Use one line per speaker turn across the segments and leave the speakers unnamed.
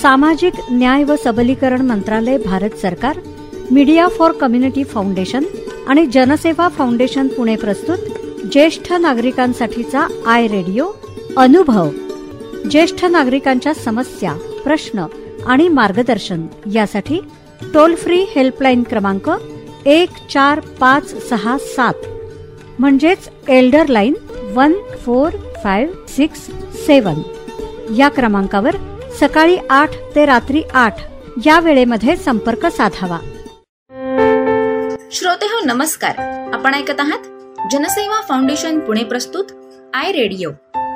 सामाजिक न्याय व सबलीकरण मंत्रालय भारत सरकार मीडिया फॉर कम्युनिटी फाउंडेशन आणि जनसेवा फाउंडेशन पुणे प्रस्तुत ज्येष्ठ नागरिकांसाठीचा आय रेडिओ अनुभव. ज्येष्ठ नागरिकांच्या समस्या प्रश्न आणि मार्गदर्शन यासाठी टोल फ्री हेल्पलाईन क्रमांक एक चार पाच सहा सात म्हणजेच elder line one four five six seven या क्रमांकावर सकाळी आठ ते रात्री आठ या वेळेमध्ये संपर्क साधावा.
श्रोते हो नमस्कार. आपण ऐकत आहात जनसेवा फाउंडेशन पुणे प्रस्तुत आय रेडिओ.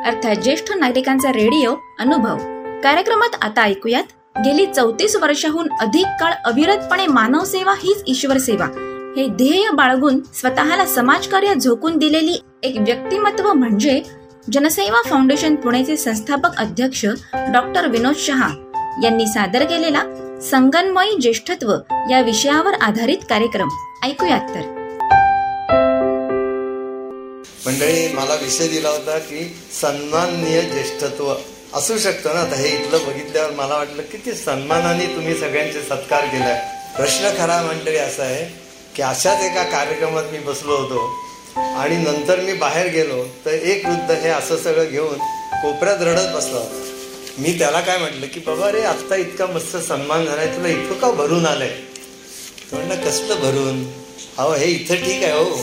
अर्थात ज्येष्ठ नागरिकांचा रेडिओ अनुभव. कार्यक्रमात आता ऐकूयात गेली चौतीस वर्षाहून अधिक काळ अविरतपणे मानव सेवा हीच ईश्वर सेवा. हे ध्येय बाळगून स्वतःला समाजकार्य झोकून दिलेली एक व्यक्तिमत्व म्हणजे जनसेवा फाउंडेशन पुणेचे संस्थापक अध्यक्ष डॉक्टर विनोद शहा यांनी सादर केलेला संगनमयी ज्येष्ठत्व या विषयावर आधारित कार्यक्रम. ऐकूयात तर.
मंडळी मला विषय दिला होता की सन्माननीय ज्येष्ठत्व असू शकतं ना? आता हे इथलं बघितल्यावर मला वाटलं किती सन्मानाने तुम्ही सगळ्यांचे सत्कार केलाय. प्रश्न खरा मंडळी असा आहे की अशाच एका कार्यक्रमात मी बसलो होतो. आणि नंतर मी बाहेर गेलो तर एक वृद्ध हे असं सगळं घेऊन कोपऱ्यात रडत बसला. मी त्याला काय म्हटलं की बाबा अरे आत्ता इतका मस्त सन्मान झालाय तुला इथं का भरून आलंय? म्हणलं कसलं भरून? अहो हे इथं ठीक आहे हो.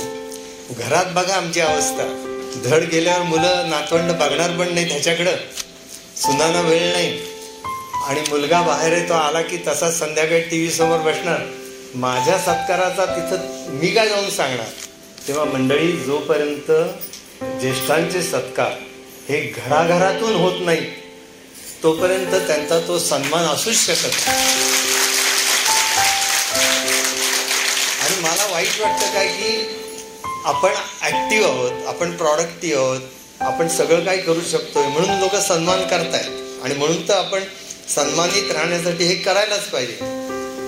घरात बघा आमची अवस्था. धड गेल्यावर मुलं नातवंड बघणार पण नाही त्याच्याकडं. सुनाना वेळ नाही. आणि मुलगा बाहेर येतो आला की तसाच संध्याकाळी टी व्ही समोर बसणार. माझ्या सत्काराचा तिथं मी काय जाऊन सांगणार? तेव्हा मंडळी जोपर्यंत ज्येष्ठांचे सत्कार हे घराघरातून होत नाही तोपर्यंत त्यांचा तो सन्मान असूच शकत आणि मला वाईट वाटतं काय की आपण ॲक्टिव्ह आहोत आपण प्रॉडक्टिव्ह आहोत आपण सगळं काय करू शकतोय म्हणून लोक सन्मान करतायत. आणि म्हणून तर आपण सन्मानित राहण्यासाठी हे करायलाच पाहिजे.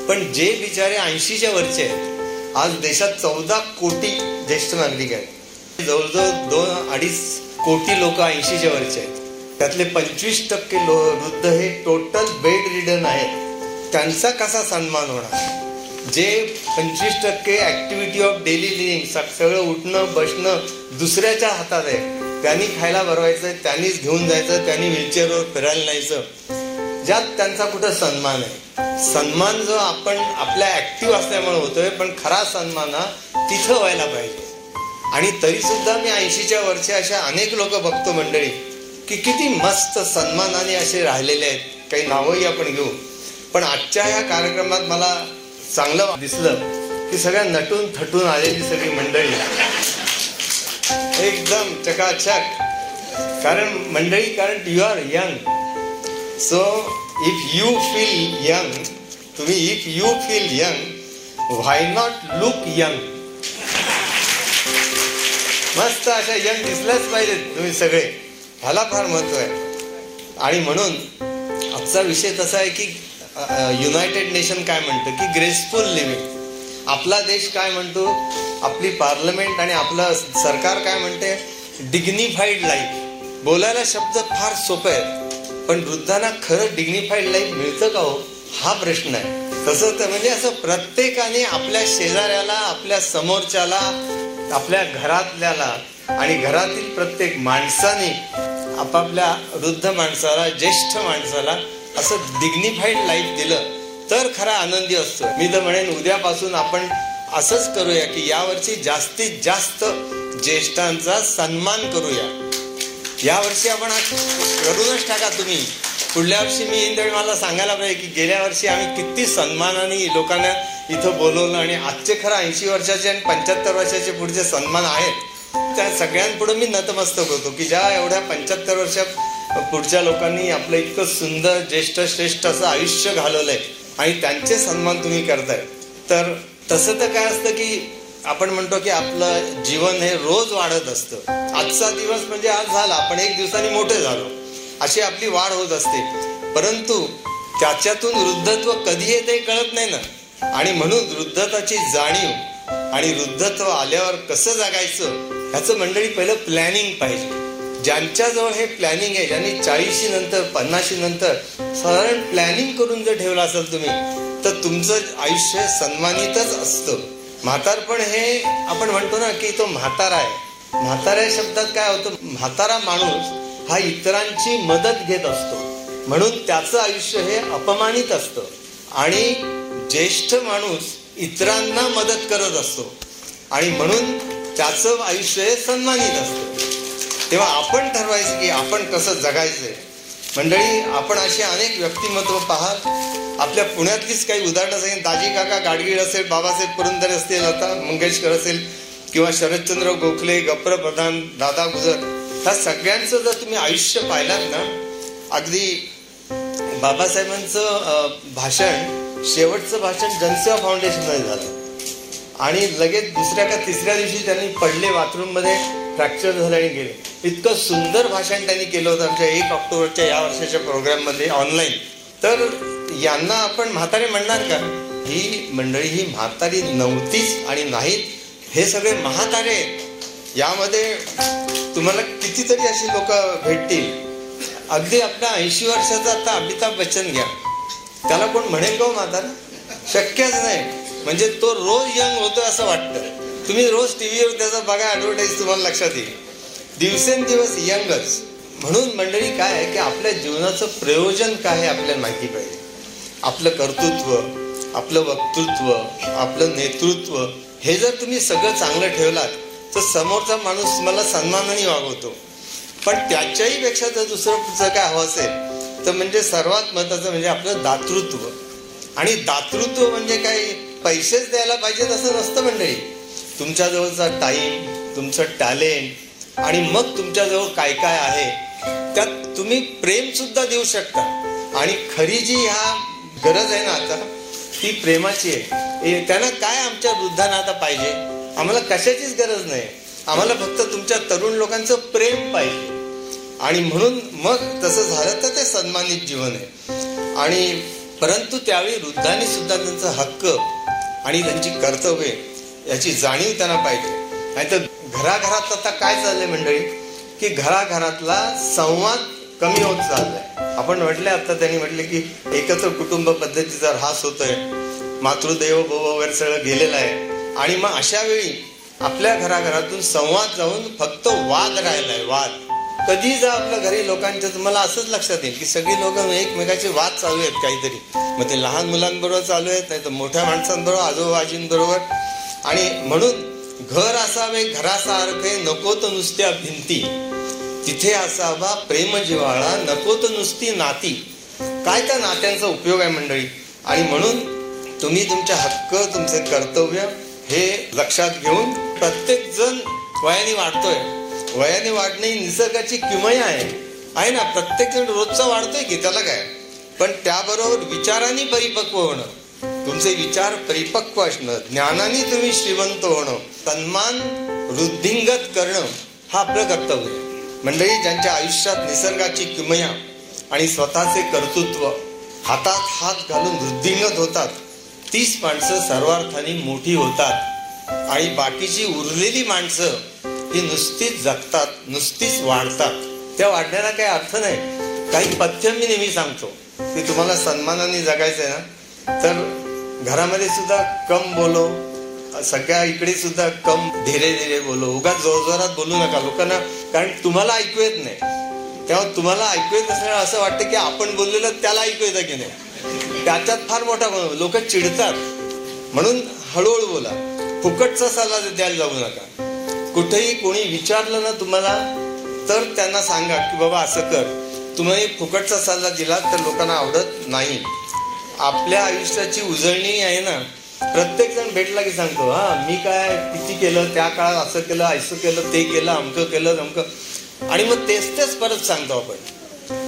पण जे बिचारे ऐंशीच्या वरचे आहेत आज देशात चौदा कोटी ज्येष्ठ नागरिक आहेत. जवळजवळ दोन अडीच कोटी लोक ऐंशीच्या वरचे आहेत. त्यातले पंचवीस टक्के लो वृद्ध हे टोटल बेड रिडन आहेत त्यांचा कसा सन्मान होणार? जे पंचवीस टक्के ऍक्टिव्हिटी ऑफ डेली लिव्हिंग सगळं उठणं बसणं दुसऱ्याच्या हातात आहे. त्यांनी खायला भरवायचं त्यांनीच घेऊन जायचं त्यांनी व्हीलचेअरवर फिरायला न्यायचं. ज्यात त्यांचा कुठं सन्मान आहे? सन्मान जो आपण आपल्या ऍक्टिव्ह असल्यामुळे होतोय पण खरा सन्मान हा तिथं व्हायला पाहिजे. आणि तरी सुद्धा मी ऐंशीच्या वरचे अशा अनेक लोक बघतो मंडळी की किती मस्त सन्मानाने असे राहिलेले आहेत. काही नावही आपण घेऊ. पण आजच्या या कार्यक्रमात मला चांगलं दिसलं की सगळ्या नटून थटून आलेली सगळी मंडळी. एकदम चकाचक. कारण मंडळी कारण you are young so if you feel young तुम्ही if you feel young why not look young मस्त अशा यंग दिसल्याच पाहिजेत तुम्ही सगळे. ह्याला फार महत्त्व आहे. आणि म्हणून आजचा विषय तसा आहे की युनायटेड नेशन काय म्हणतं? की ग्रेसफुल लिव्हिंग आपला देश काय म्हणतो? आपली पार्लमेंट आणि आपलं सरकार काय म्हणते? डिग्निफाईड लाईफ बोलायला शब्द फार सोपे आहेत. पण वृद्धांना खरं डिग्निफाईड लाईफ मिळतं का हो? हा प्रश्न आहे. तसं तर म्हणजे असं प्रत्येकाने आपल्या शेजाऱ्याला आपल्या समोरच्याला आपल्या घरातल्याला आणि घरातील प्रत्येक माणसाने आपापल्या वृद्ध माणसाला ज्येष्ठ माणसाला असं डिग्निफाईड लाईफ दिलं तर खरा आनंदी असतो. मी तर म्हणेन उद्यापासून आपण असंच करूया की यावर्षी जास्तीत जास्त ज्येष्ठांचा सन्मान करूया. या वर्षी आपण करूनच टाका तुम्ही. पुढल्या वर्षी मी येईन मला सांगायला पाहिजे की गेल्या वर्षी आम्ही किती सन्मानाने लोकांना इथं बोलवलं आणि आजचे खरं ऐंशी वर्षाचे आणि पंच्याहत्तर वर्षाचे पुढचे सन्मान आहेत. त्या सगळ्यांपुढे मी नतमस्तक होतो की ज्या एवढ्या पंच्याहत्तर वर्षा पुढच्या लोकांनी आपलं इतकं सुंदर ज्येष्ठ श्रेष्ठ असं आयुष्य घालवलं आहे आणि त्यांचे सन्मान तुम्ही करताय. तर तसं तर काय असतं की आपण म्हणतो की आपलं जीवन हे रोज वाढत असतं. आजचा दिवस म्हणजे आज झाला आपण एक दिवसांनी मोठे झालो. अशी आपली वाढ होत असते. परंतु त्याच्यातून वृद्धत्व कधी येते कळत नाही ना. आणि म्हणून वृद्धत्वाची जाणीव आणि वृद्धत्व आल्यावर कसं जगायचं ह्याचं मंडळी पहिलं प्लॅनिंग पाहिजे. ज्यांच्याजवळ हे प्लॅनिंग आहे ज्यांनी चाळीशी नंतर पन्नाशी नंतर साधारण प्लॅनिंग करून जर ठेवलं असेल तुम्ही तर तुमचं आयुष्य सन्मानितच असतं. म्हातारपण हे आपण म्हणतो ना की तो म्हातारा आहे. म्हातारा शब्दात काय होतं? म्हातारा माणूस हा इतरांची मदत घेत असतो. म्हणून त्याचं आयुष्य हे अपमानित असतं. आणि ज्येष्ठ माणूस इतरांना मदत करत असतो. आणि म्हणून त्याचं आयुष्य हे सन्मानित असतं. तेव्हा आपण ठरवायचं की आपण कसं जगायचं मंडळी आपण अशी अनेक व्यक्तिमत्व पाहाल. आपल्या पुण्यातलीच काही उदाहरणं सांगेन. दाजी काका गाडगीळ असेल बाबासाहेब पुरंदर असतील लता मंगेशकर असेल किंवा शरदचंद्र गोखले गप्र प्रधान दादा गुजर. ह्या सगळ्यांचं जर तुम्ही आयुष्य पाहिलात ना अगदी बाबासाहेबांचं भाषण शेवटचं भाषण जनसेवा फाउंडेशनमध्ये झालं. आणि लगेच दुसऱ्या का तिसऱ्या दिवशी त्यांनी पडले बाथरूममध्ये फ्रॅक्चर झालं आणि गेले. इतकं सुंदर भाषण त्यांनी केलं होतं आमच्या एक ऑक्टोबरच्या या वर्षाच्या प्रोग्राममध्ये ऑनलाईन तर यांना आपण म्हातारे म्हणणार का? ही मंडळी ही म्हातारी नव्हतीच आणि नाहीत. हे सगळे म्हातारे आहेत. यामध्ये तुम्हाला कितीतरी अशी लोक भेटतील. अगदी आपल्या ऐंशी वर्षाचा आता अमिताभ बच्चन घ्या. त्याला कोण म्हणेल का हो म्हातारा? शक्यच नाही. म्हणजे तो रोज यंग होतो असं वाटतं. तुम्ही रोज टी व्हीवर त्याचा बघा ॲडव्हर्टाईज तुम्हाला लक्षात येईल. दिवसेंदिवस यंगच. म्हणून मंडळी काय आहे की आपल्या जीवनाचं प्रयोजन काय आहे आपल्याला माहिती पाहिजे. आपलं कर्तृत्व आपलं वक्तृत्व आपलं नेतृत्व हे जर तुम्ही सगळं चांगलं ठेवलात तर समोरचा माणूस तुम्हाला सन्मानाने वागवतो. पण त्याच्याही पेक्षा जर दुसरं पुढचं काय हवं असेल तर म्हणजे सर्वात महत्वाचं म्हणजे आपलं दातृत्व. आणि दातृत्व म्हणजे काय? पैसेच द्यायला पाहिजेत असं नसतं मंडळी. तुमच्याजवळचा टाईम तुमचं टॅलेंट आणि मग तुमच्याजवळ काय काय आहे त्यात तुम्ही प्रेम सुद्धा देऊ शकता. आणि खरी जी ह्या गरज आहे ना आता ती प्रेमाची आहे. त्यांना काय आमच्या वृद्धांना आता पाहिजे? आम्हाला कशाचीच गरज नाही. आम्हाला फक्त तुमच्या तरुण लोकांचं प्रेम पाहिजे. आणि म्हणून मग तसं झालं तर ते सन्मानित जीवन आहे. आणि परंतु त्यावेळी वृद्धांनी सुद्धा त्यांचा हक्क आणि त्यांची कर्तव्य याची जाणीव त्यांना पाहिजे. नाही तर घराघरात आता काय चाललंय मंडळी? की घराघरातला संवाद कमी होत चाललाय. आपण म्हटले आता त्यांनी म्हटले की एकत्र कुटुंब पद्धतीचा ऱ्हास होतोय. मातृदेव भव वगैरे सगळं गेलेलं आहे. आणि मग अशा वेळी आपल्या घराघरातून संवाद जाऊन फक्त वाद राहिलाय वाद. कधी जा आपल्या घरी लोकांच्या तुम्हाला असंच लक्षात येईल की सगळी लोक एकमेकाचे वाद चालू आहेत काहीतरी. मग ते लहान मुलांबरोबर चालू आहेत नाही तर मोठ्या माणसांबरोबर आजोबाजींबरोबर आणि म्हणून घर असावे घरासारखे नको तर नुसत्या भिंती तिथे असावा प्रेम जिव्हाळा नको तर नुसती नाती. काय त्या नात्यांचा उपयोग आहे मंडळी? आणि म्हणून तुम्ही तुमचे हक्क तुमचे कर्तव्य हे लक्षात घेऊन प्रत्येक जण वयाने वाढतोय. वयाने वाढणे ही निसर्गाची किमया आहे. आहे ना? प्रत्येक जण रोजचा वाढतोय की त्याला काय? पण त्याबरोबर विचारांनी परिपक्व होणं. तुमचे विचार परिपक्व असणं ज्ञानाने तुम्ही श्रीमंत होणं सन्मान वृद्धिंगत करणं हा आपलं कर्तव्य मंडळी ज्यांच्या आयुष्यात निसर्गाची किमया आणि स्वतःचे कर्तृत्व हातात हात घालून वृद्धिंगत होतात तीच माणसं सर्वार्थाने मोठी होतात. आणि बाकीची उरलेली माणसं ही नुसतीच जगतात नुसतीच वाढतात. त्या वाढण्याला काही अर्थ नाही. काही पथ्य मी नेहमी सांगतो की तुम्हाला सन्मानाने जगायचंय ना तर घरामध्ये सुद्धा कम बोलो सगळ्या इकडे सुद्धा कम धीरे धीरे बोलो. उगा जोरजोरात बोलू नका लोकांना कारण तुम्हाला ऐकू येत नाही. तेव्हा तुम्हाला ऐकू येत असल्यामुळे असं वाटतं की आपण बोललेलं त्याला ऐकू येतं की नाही. त्याच्यात फार मोठा लोक चिडतात. म्हणून हळूहळू बोला. फुकटचा सल्ला द्यायला जाऊ नका. कुठेही कोणी विचारलं ना तुम्हाला तर त्यांना सांगा की बाबा असं कर. तुम्ही फुकटचा सल्ला दिला तर लोकांना आवडत नाही. आपल्या आयुष्याची उजळणी आहे ना. प्रत्येक जण भेटला की सांगतो हा मी काय किती केलं त्या काळात असं केलं असं केलं ते केलं अमकं केलं अमकं आणि मग तेच तेच परत सांगतो आपण.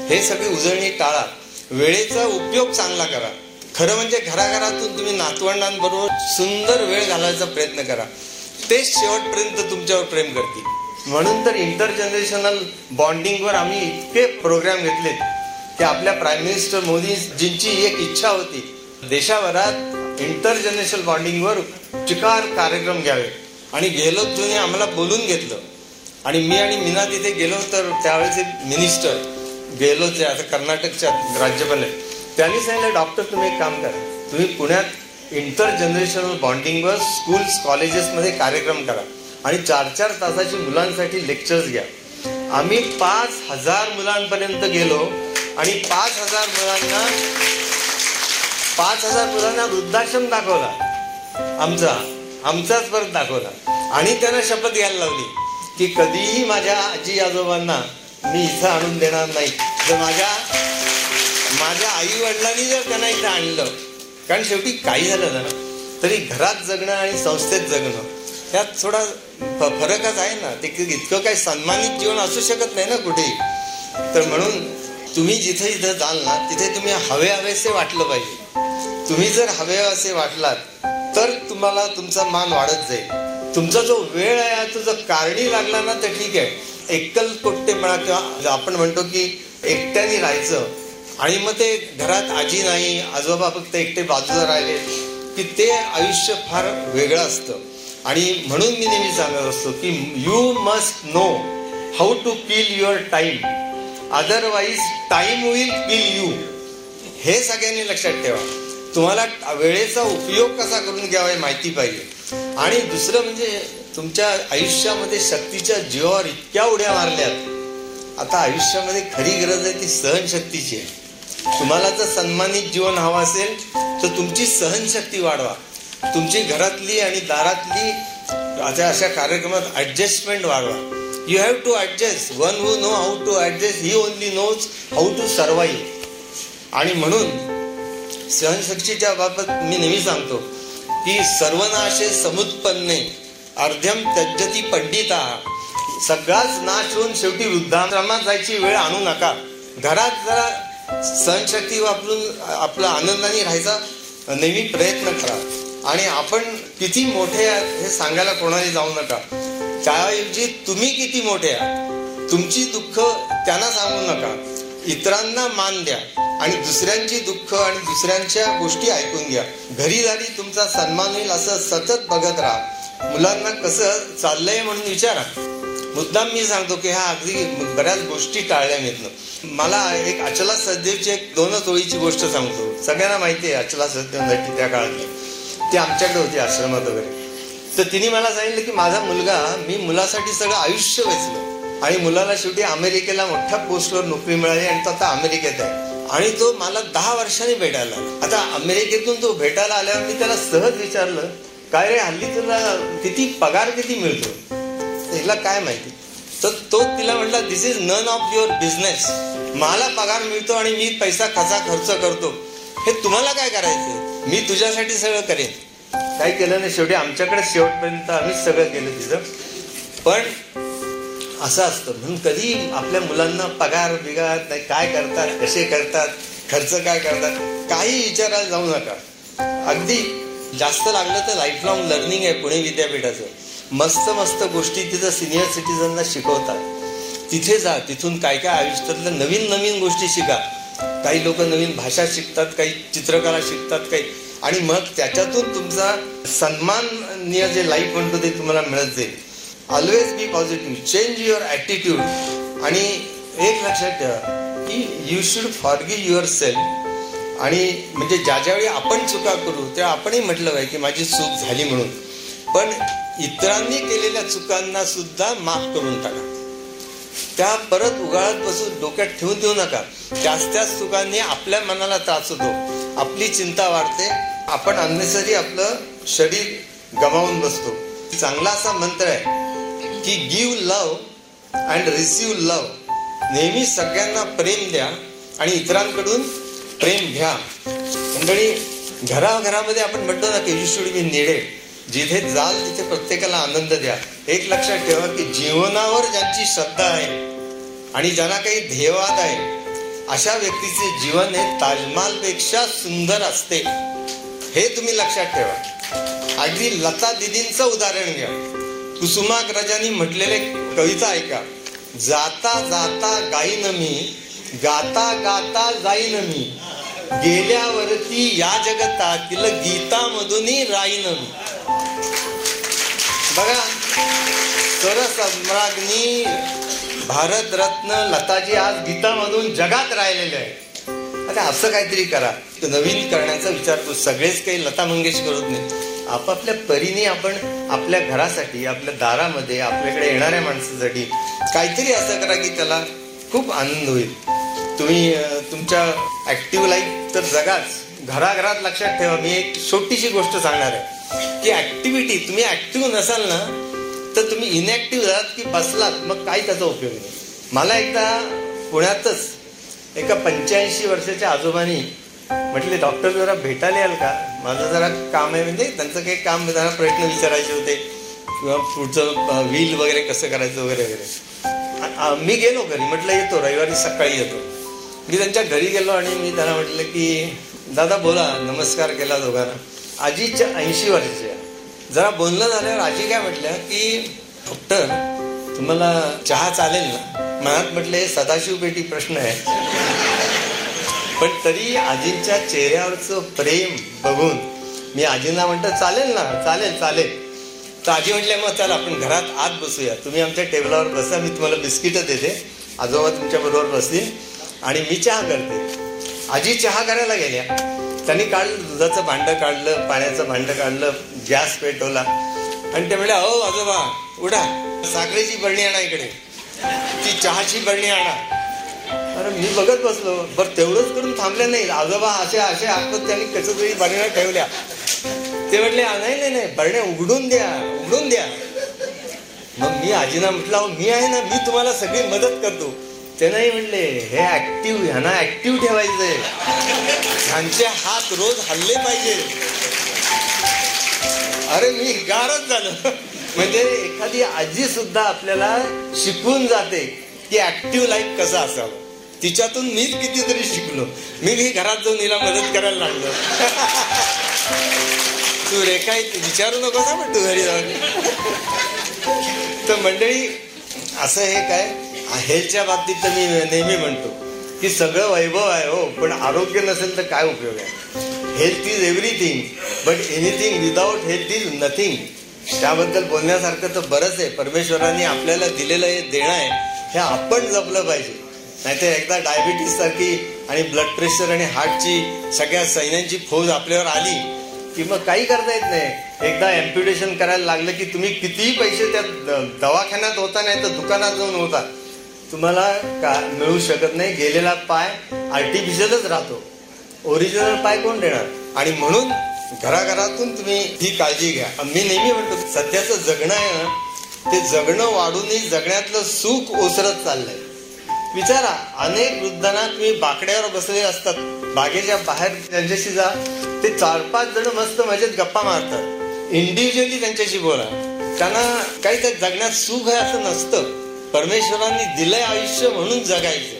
हे सगळी उजळणी टाळा. वेळेचा उपयोग चांगला करा. खरं म्हणजे घराघरातून तुम्ही नातवंडांबरोबर सुंदर वेळ घालवायचा प्रयत्न करा. तेच शेवटपर्यंत तुमच्यावर प्रेम करतील. म्हणून तर इंटर जनरेशनल बॉन्डिंगवर आम्ही इतके प्रोग्राम घेतलेत. की आपल्या प्राईम मिनिस्टर मोदीजींची एक इच्छा होती. देशाभरात इंटरजनरेशनल बॉन्डिंगवर चिकार कार्यक्रम घ्यावे. आणि गेलो तुम्ही आम्हाला बोलून घेतलं. आणि मी आणि मीना तिथे गेलो तर त्यावेळेचे मिनिस्टर गेलो ते आता कर्नाटकच्या राज्यपाल त्यांनी सांगितलं डॉक्टर तुम्ही एक काम करा. तुम्ही पुण्यात इंटर जनरेशनल बॉन्डिंगवर स्कूल्स कॉलेजेसमध्ये कार्यक्रम करा. आणि चार चार तासाची मुलांसाठी लेक्चर्स घ्या. आम्ही पाच हजार मुलांपर्यंत गेलो. आणि पाच हजार मुलांना पाच हजार मुलांना वृद्धाश्रम दाखवला. आमचा आमचाच परत दाखवला. आणि त्यांना शपथ घ्यायला लावली की कधीही माझ्या आजी आजोबांना मी इथं आणून देणार नाही. जर माझ्या माझ्या आई वडिलांनी जर त्यांना इथं आणलं कारण शेवटी काही झालं ना तरी घरात जगणं आणि संस्थेत जगणं ह्यात थोडा फरकच आहे ना. ते इतकं काही सन्मानित जीवन असू शकत नाही ना कुठेही. तर म्हणून तुम्ही जिथे इथं जाल ना तिथे तुम्ही हवे हवेसे वाटलं पाहिजे. तुम्ही जर हवे असे वाटलात तर तुम्हाला तुमचा मान वाढत जाईल. तुमचा जो वेळ आहे तो जर कारणी लागला ना तर ठीक आहे. एकल म्हणा किंवा आपण म्हणतो की एकट्याने राहायचं आणि मग ते घरात आजी नाही आजोबा फक्त एकटे बाजूला राहिले की ते आयुष्य फार वेगळं असतं. आणि म्हणून मी नेहमी सांगत असतो की you must know how to kill your time otherwise time will kill you हे सगळ्यांनी लक्षात ठेवा. तुम्हाला वेळेचा उपयोग कसा करून घ्यावा हे माहिती पाहिजे. आणि दुसरं म्हणजे तुमच्या आयुष्यामध्ये शक्तीच्या जीवावर इतक्या उड्या मारल्यात. आता आयुष्यामध्ये खरी गरज आहे ती सहनशक्तीची आहे. तुम्हाला जर सन्मानित जीवन हवं असेल तर तुमची सहनशक्ती वाढवा. तुमची घरातली आणि दारातली अशा अशा कार्यक्रमात ॲडजस्टमेंट वाढवा. You have to adjust one who know how to adjust he only knows how to survive आणि म्हणून सहनशक्तीच्या बाबत मी नेहमी सांगतो की सर्वनाशे समुत्पन्ने अर्ध्यम तज्जती पंडिता सगळाच नाश होऊन शेवटी वृद्धाश्रमात जायची वेळ आणू नका. घरात जरा सहनशक्ती वापरून आपला आनंदाने राहायचा नेहमी प्रयत्न करा. आणि आपण किती मोठे आहात हे सांगायला कोणाला जाऊ नका. त्याऐवजी तुम्ही किती मोठे आहात? तुमची दुःख त्यांना सांगू नका. इतरांना मान द्या आणि दुसऱ्यांची दुःख आणि दुसऱ्यांच्या गोष्टी ऐकून घ्या. घरी झाली तुमचा सन्मान होईल असं सतत बघत राहा. मुलांना कसं चाललंय म्हणून विचारा. मुद्दाम मी सांगतो की ह्या अगदी बऱ्याच गोष्टी टाळल्या मिळत मला एक अचला सदेवची एक दोनच ओळीची गोष्ट सांगतो. सगळ्यांना माहिती आहे अचला सदेव म्हणजे त्या काळातली. ते आमच्याकडे होती आश्रमात वगैरे. तर तिने मला सांगितलं की माझा मुलगा मी मुलासाठी सगळं आयुष्य वेचलं. आणि मुलाला शेवटी अमेरिकेला मोठ्या पोस्टवर नोकरी मिळाली आणि तो आता अमेरिकेत आहे. आणि तो मला दहा वर्षांनी भेटायला आता अमेरिकेतून तो भेटायला आल्यावर मी त्याला सहज विचारलं काय रे हल्ली तुला किती पगार किती मिळतो? तिला काय माहिती. तर तो तिला म्हटला this is none of your business मला पगार मिळतो आणि मी पैसा कसा खर्च करतो. हे तुम्हाला काय करायचं मी तुझ्यासाठी सगळं करेन. काय केलं नाही. शेवटी आमच्याकडे शेवटपर्यंत आम्हीच सगळं केलं तिथं. पण असं असतं म्हणून कधी आपल्या मुलांना पगार बिगार नाही काय करतात कसे करतात खर्च काय करतात काही विचारायला जाऊ नका. अगदी जास्त लागलं तर लाईफ लॉंग लर्निंग आहे पुणे विद्यापीठाचं. मस्त मस्त गोष्टी तिथं सिनियर सिटीजनला शिकवतात. तिथे जा तिथून काय काय आयुष्यातल्या नवीन नवीन गोष्टी शिका. काही लोक नवीन भाषा शिकतात काही चित्रकला शिकतात काही आणि मग त्याच्यातून तुमचा सन्माननीय जे लाईफ म्हणतो ते तुम्हाला मिळत जाईल. Always be positive change your attitude आणि एक लक्षात ठेवा की you should forgive yourself आणि म्हणजे ज्या ज्यावेळी आपण चुका करू तेव्हा आपणही म्हटलं पाहिजे की माझी चूक झाली म्हणून. पण इतरांनी केलेल्या चुकांना सुद्धा माफ करून टाका. त्या परत उगाळत बसून डोक्यात ठेवून देऊ नका. त्याच त्याच चुकांनी आपल्या मनाला त्रास होतो. आपली चिंता वाढते. आपण अननेसरी आपलं शरीर गमावून बसतो. चांगला असा मंत्र आहे की give love and receive love नेहमी सगळ्यांना प्रेम द्या आणि इतरांकडून प्रेम घ्या. मंडळी घराघरामध्ये आपण म्हणतो ना की यू शुड बी नेडे जिथे जाल तिथे प्रत्येकाला आनंद द्या. एक लक्षात ठेवा की जीवनावर ज्यांची श्रद्धा आहे आणि ज्यांना काही ध्येयवाद आहे अशा व्यक्तीचे जीवन हे ताजमहालपेक्षा सुंदर असते. हे तुम्ही लक्षात ठेवा. अगदी लता दिदींचं उदाहरण घ्या. कुसुमाग्रजांनी म्हटलेले कविता ऐका. जाता जाता गाईन मी गाता गाता जाईन मी. गेल्यावरती या जगतातील गीतामधूनही राईन मी. बघा सरसम्राज्ञी भारतरत्न लताजी आज गीतामधून जगात राहिलेले आहे आता असं काहीतरी करा. नवीन करण्याचा विचार तू सगळेच काही लता मंगेशकर होत नाही. आपापल्या परीने आपण आपल्या घरासाठी आपल्या दारामध्ये आपल्याकडे येणाऱ्या माणसासाठी काहीतरी असं करा की त्याला खूप आनंद होईल. तुम्ही तुमच्या ऍक्टिव्ह लाईफ तर जगाच. घराघरात लक्षात ठेवा. मी एक छोटीशी गोष्ट सांगणार आहे. की ऍक्टिव्हिटी तुम्ही ऍक्टिव्ह नसाल ना तर तुम्ही इनॅक्टिव्ह राहत की बसलात मग काही त्याचा उपयोग नाही. मला एकदा पुण्यातच एका पंच्याऐंशी वर्षाच्या आजोबानी म्हटले डॉक्टर जरा भेटायला याल का? माझं जरा काम आहे म्हणजे त्यांचं काही काम जरा प्रश्न विचारायचे होते. किंवा पुढचं व्हील वगैरे कसं करायचं वगैरे वगैरे. मी गेलो घरी म्हटलं येतो रविवारी सकाळी येतो. मी त्यांच्या घरी गेलो आणि मी त्यांना म्हटलं की दादा बोला नमस्कार केला दोघांना. आजीच्या ऐंशी वर्षाच्या. जरा बोलणं झाल्यावर आजी काय म्हटल्या की डॉक्टर तुम्हाला चहा चालेल ना? मनात म्हटले सदाशिव पेटी प्रश्न आहे. पण तरी आजींच्या चेहऱ्यावरचं प्रेम बघून मी आजींना म्हणतो चालेल ना चालेल चालेल. तर आजी म्हटले मग चल आपण घरात आत बसूया. तुम्ही आमच्या टेबलावर बसा मी तुम्हाला बिस्किटं देते. आजोबा तुमच्या बरोबर बसतील आणि मी चहा करते. आजी चहा करायला गेल्या. त्यांनी काढलं दुधाचं भांडं काढलं पाण्याचं भांडं काढलं गॅस पेटवला. आणि ते म्हणले अहो आजोबा उडा साखरेची बरणी आणा इकडे. ती चहाची बरणी आणा. अरे मी बघत बसलो. बरं तेवढंच करून थांबले नाही. आजोबा असे असे आखत त्यांनी कसं तरी बरण्या ठेवल्या. ते म्हटले नाही नाही नाही. बरण्या उघडून द्या उघडून द्या. मग मी आजीना म्हटलं मी आहे ना मी तुम्हाला सगळी मदत करतो. ते नाही म्हणले हे ऍक्टिव्ह ह्यांना ऍक्टिव्ह ठेवायचंय. ह्यांचे हात रोज हल्ले पाहिजे. अरे मी गारच झालो. म्हणजे एखादी आजी सुद्धा आपल्याला शिकवून जाते की ऍक्टिव्ह लाईफ कसं असावं. तिच्यातून मीच कितीतरी शिकलो. मी मी घरात जाऊन हिला मदत करायला लागलो. तू रेखा विचारू नको ना पण तू घरी जाऊन. तर मंडळी असं हे काय? हेल्थच्या बाबतीत तर मी नेहमी म्हणतो की सगळं वैभव आहे हो पण आरोग्य नसेल तर काय उपयोग आहे? Health is everything but anything without health is nothing त्याबद्दल बोलण्यासारखं तर बरंच आहे. परमेश्वरांनी आपल्याला दिलेलं हे देणं आहे हे आपण जपलं पाहिजे. नाहीतर एकदा डायबिटीस सारखी आणि ब्लड प्रेशर आणि हार्टची सगळ्या सैन्यांची फौज आपल्यावर आली की मग काही करता येत नाही. एकदा एम्प्युटेशन करायला लागलं की तुम्ही कितीही पैसे त्या दवाखान्यात होता नाही तर दुकानात जाऊन होता. तुम्हाला का मिळू शकत नाही? गेलेला पाय आर्टिफिशियलच राहतो. ओरिजिनल पाय कोण देणार? आणि म्हणून घराघरातून तुम्ही ही काळजी घ्या. मी नेहमी म्हणतो सध्याचं जगणं आहे ना ते जगणं वाढूनही जगण्यातलं सुख ओसरत चाललंय. विचारा अनेक वृद्धांना तुम्ही बाकड्यावर बसलेले असतात. बागेच्या बाहेर त्यांच्याशी जा. ते चार पाच जण मस्त मजेत गप्पा मारतात. इंडिव्हिज्युअली त्यांच्याशी बोला. त्यांना काही त्या जगण्यात सुख आहे असं नसतं. परमेश्वरांनी दिलंय आयुष्य म्हणून जगायचं.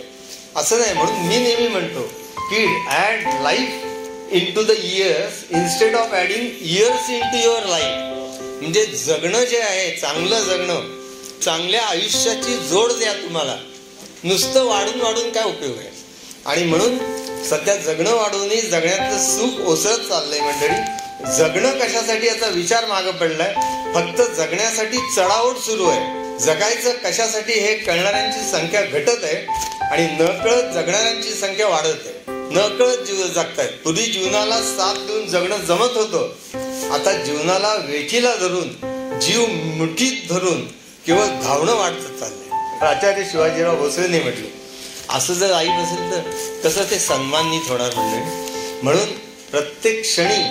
असं नाही म्हणून मी नेहमी म्हणतो की add life into the years instead of adding years into your life म्हणजे जगणं जे आहे चांगलं जगणं चांगल्या आयुष्याची जोड द्या तुम्हाला. नुसतं वाढून वाढून काय उपयोग आहे? आणि म्हणून सध्या जगणं वाढूनही जगण्यातलं सुख ओसरत चाललंय मंडळी. जगणं कशासाठी याचा विचार मागं पडलाय? फक्त जगण्यासाठी चढाओढ सुरू आहे. जगायचं कशासाठी हे कळणाऱ्यांची संख्या घटत आहे आणि न कळत जगणाऱ्यांची संख्या वाढत आहे. न कळत जीव जगतायत. पूर्वी जीवनाला साथ देऊन जगणं जमत होतं. आता जीवनाला वेठीला धरून जीव मुठीत धरून केवळ धावणं वाढत चाललंय. आचार्य शिवाजीराव भोसलेने म्हटले असं जर आई असेल तर कसं ते सन्मानित होणार म्हणजे म्हणून प्रत्येक क्षणी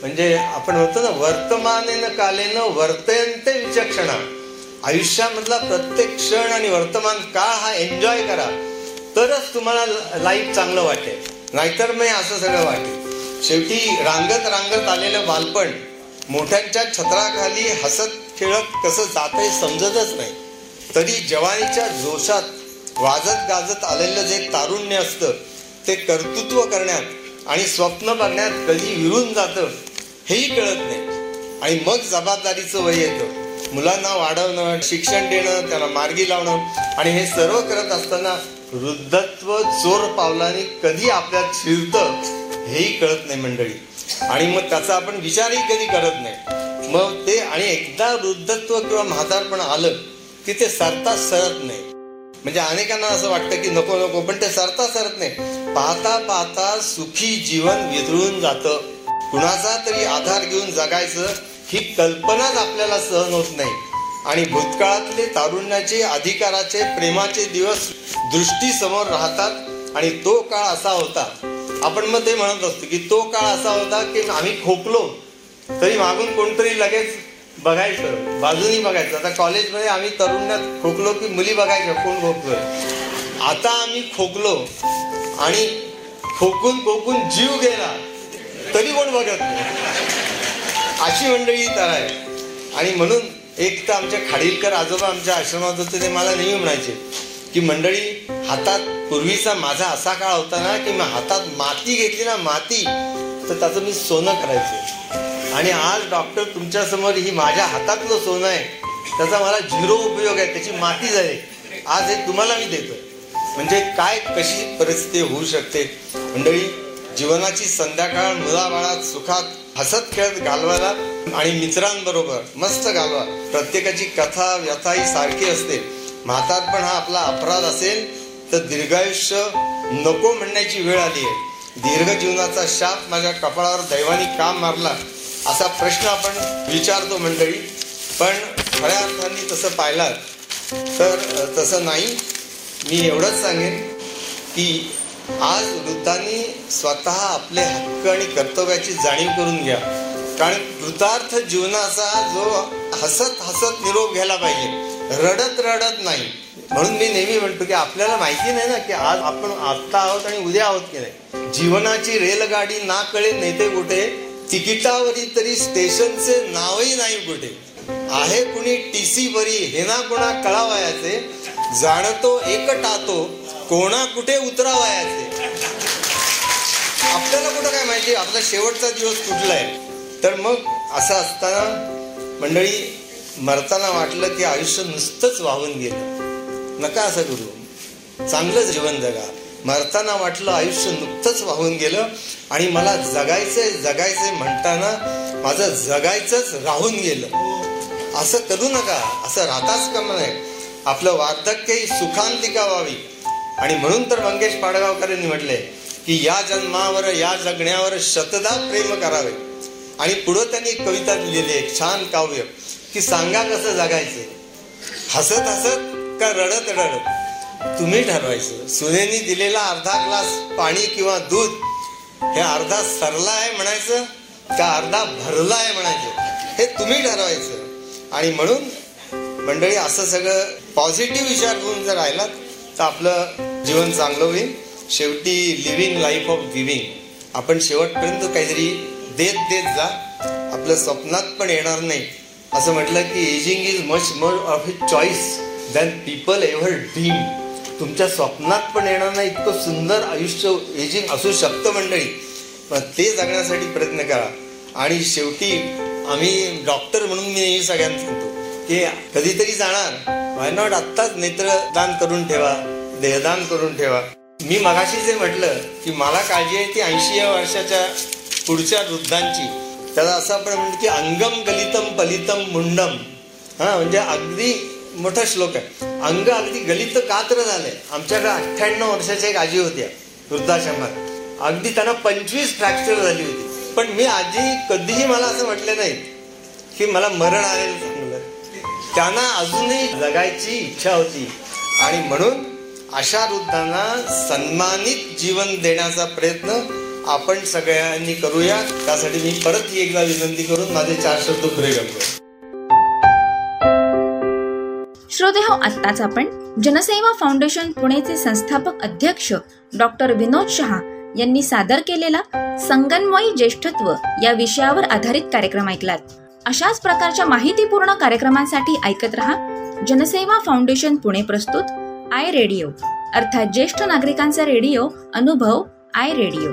म्हणजे आपण म्हणतो ना वर्तमानेन कालेनं वर्तयंते विचक्षणा. आयुष्यामधला प्रत्येक क्षण आणि वर्तमान काळ हा एन्जॉय करा. तरच तुम्हाला लाईफ चांगलं वाटेल. नाहीतर मी असं सगळं वाटेल. शेवटी रांगत रांगत आलेलं बालपण मोठ्यांच्या छत्राखाली हसत खेळत कसं जात समजतच नाही. तरी जवानीच्या जोशात वाजत गाजत आलेलं जे तारुण्य असतं ते कर्तृत्व करण्यात आणि स्वप्न बघण्यात कधी विरून जातं हेही कळत नाही. आणि मग जबाबदारीचं वय येतं. मुलांना वाढवणं शिक्षण देणं त्याला मार्गी लावणं आणि हे सर्व करत असताना वृद्धत्व चोर पावलाने कधी आपल्यात शिरतं हेही कळत नाही मंडळी. आणि मग त्याचा आपण विचारही कधी करत नाही. मग ते आणि एकदा वृद्धत्व किंवा म्हातारपण आलं की ते सरता सरत नाही. म्हणजे अनेकांना असं वाटतं की नको नको पण ते सरता सरत नाही. पाहता पाहता सुखी जीवन विदळून जातं. कुणाचा तरी आधार घेऊन जगायचं ही कल्पनाच आपल्याला सहन होत नाही. आणि भूतकाळातले तारुण्याचे अधिकाराचे प्रेमाचे दिवस दृष्टी समोर राहतात आणि तो काळ असा होता. आपण मग ते म्हणत असतो की तो काळ असा होता की आम्ही खोकलो. तरी मागून कोणतरी लगेच बघायचं बाजूनी बघायचं. आता कॉलेजमध्ये आम्ही तरुणात खोकलो की मुली बघायच्या कोण खोकलोय आता आम्ही खोकलो आणि खोकून खोकून जीव गेला तरी कोण बघत नाही. अशी मंडळी तर आहे. आणि म्हणून एक तर आमच्या खाडीलकर आजोबा आमच्या आश्रमात होते ते मला नेहमी म्हणायचे की मंडळी हातात पूर्वीचा माझा असा काळ होता ना की मी हातात माती घेतली ना माती तर त्याचं मी सोनं करायचं. आणि आज डॉक्टर तुमच्यासमोर ही माझ्या हातातलं सोनं आहे त्याचा मला झिरो उपयोग आहे त्याची माती झाली आज हे तुम्हाला मी देतो म्हणजे काय कशी परिस्थिती होऊ शकते? मंडळी जीवनाची संध्याकाळ मुलाबाळात सुखात हसत खेळत घालवायला आणि मित्रांबरोबर मस्त घालवा प्रत्येकाची कथा व्यथा ही सारखी असते. म्हातारपण हा आपला अपराध असेल तर दीर्घायुष्य नको म्हणण्याची वेळ आली आहे. दीर्घ जीवनाचा शाप माझ्या कपाळावर दैवानी काम मारला असा प्रश्न आपण विचारतो मंडळी. पण खऱ्या अर्थाने तसं पाहिलात तर तसं नाही. मी एवढंच सांगेन की आज वृद्धांनी स्वतः आपले हक्क आणि कर्तव्याची जाणीव करून घ्या. कारण कृतार्थ जीवनाचा जो हसत हसत निरोप घ्यायला पाहिजे. रडत रडत नाही. म्हणून मी नेहमी म्हणतो की आपल्याला माहिती नाही ना की आज आपण आत्ता आहोत आणि उद्या आहोत की नाही. जीवनाची रेलगाडी ना कळे नेते कुठे. तिकिटावरी तरी स्टेशनचे नावही नाही कुठे. आहे कुणी टीसी वरी हे ना कोणा कळावयाचे. जाणतो एकटा तो कोणा कुठे उतरावयाचे. आपल्याला कुठं काय माहिती? आपला शेवटचा दिवस कुठला आहे तर मग असं असताना मंडळी मरताना वाटलं की आयुष्य नुसतंच वाहून गेलं. नका असं करू. चांगलं जीवन जगा. मरताना वाटलं आयुष्य नुकतंच वाहून गेलं आणि मला जगायचंय जगायचंय म्हणताना माझं जगायचंच राहून गेलं. असं करू नका. असं राहताच कमा नाही आपलं वार्धक्यही सुखांतिका व्हावी आणि म्हणून तर मंगेश पाडगावकरांनी म्हटले की या जन्मावर या जगण्यावर शतदा प्रेम करावे. आणि पुढं त्यांनी कविता लिहिलेली आहे छान काव्य की सांगा कसं जगायचे? हसत हसत का रडत रडत? तुम्ही ठरवायचं. सुनेनी दिलेला अर्धा ग्लास पाणी किंवा दूध हे अर्धा सरला आहे म्हणायचं का अर्धा भरला आहे म्हणायचं? हे तुम्ही ठरवायचं. आणि म्हणून मंडळी असं सगळं पॉझिटिव्ह विचार करून जर राहिलात तर आपलं जीवन चांगलं होईल. शेवटी लिव्हिंग लाईफ ऑफ गिव्हिंग आपण शेवटपर्यंत काहीतरी देत देत जा. आपलं स्वप्नात पण येणार नाही. असं म्हटलं की ageing is much more of a choice than people ever dream तुमच्या स्वप्नात पण येणार नाही. इतकं सुंदर आयुष्य एजिंग असू शकतं मंडळी. पण ते जगण्यासाठी प्रयत्न करा. आणि शेवटी आम्ही डॉक्टर म्हणून मी सगळ्यांना सांगतो की कधीतरी जाणार. वाय नॉट आत्ताच नेत्रदान करून ठेवा देहदान करून ठेवा. मी मगाशी जे म्हटलं की मला काळजी आहे ती ऐंशी वर्षाच्या पुढच्या वृद्धांची. त्याला असं आपण म्हणतो की अंगम गलितम पलितम मुंडम. हा म्हणजे अगदी मोठा श्लोक आहे. अंग अगदी गलित कात्र झालंय? आमच्याकडे अठ्ठ्याण्णव वर्षाच्या एक आजी होत्या वृद्धाश्रमात. अगदी त्यांना पंचवीस फ्रॅक्चर झाली होती. पण मी आजी कधीही मला असं म्हटलं नाही की मला मरण आलेलं त्यांना अजूनही जगायची इच्छा होती. आणि म्हणून अशा वृद्धांना सन्मानित जीवन देण्याचा प्रयत्न आपण सगळ्यांनी करूया. त्यासाठी मी परत एकदा विनंती करून माझे चार शब्द पुरे करतो
श्रोते हो आत्ताच आपण जनसेवा फाउंडेशन पुणेचे संस्थापक अध्यक्ष डॉक्टर विनोद शहा यांनी सादर केलेला संगनमयी ज्येष्ठत्व या विषयावर आधारित कार्यक्रम ऐकलात. अशाच प्रकारच्या माहितीपूर्ण कार्यक्रमांसाठी ऐकत रहा. जनसेवा फाउंडेशन पुणे प्रस्तुत. I radio. अर्थात ज्येष्ठ नागरिकांचा रेडिओ अनुभव आय रेडिओ.